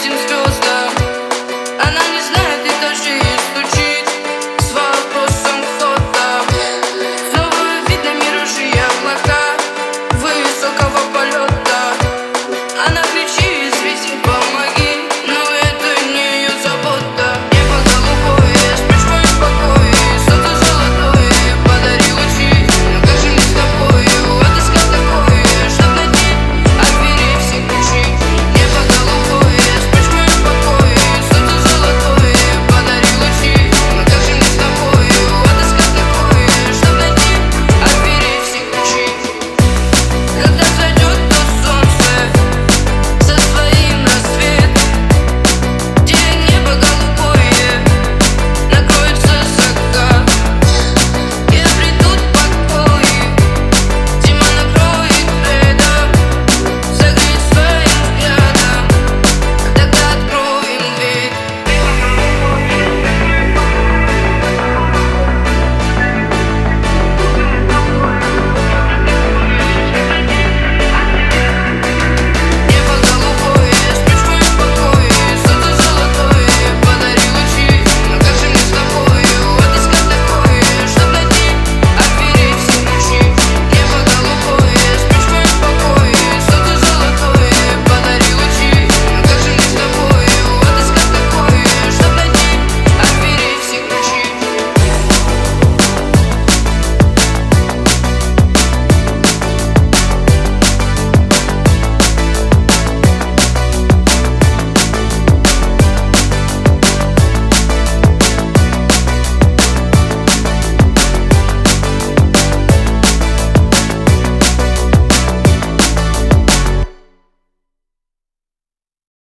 seems to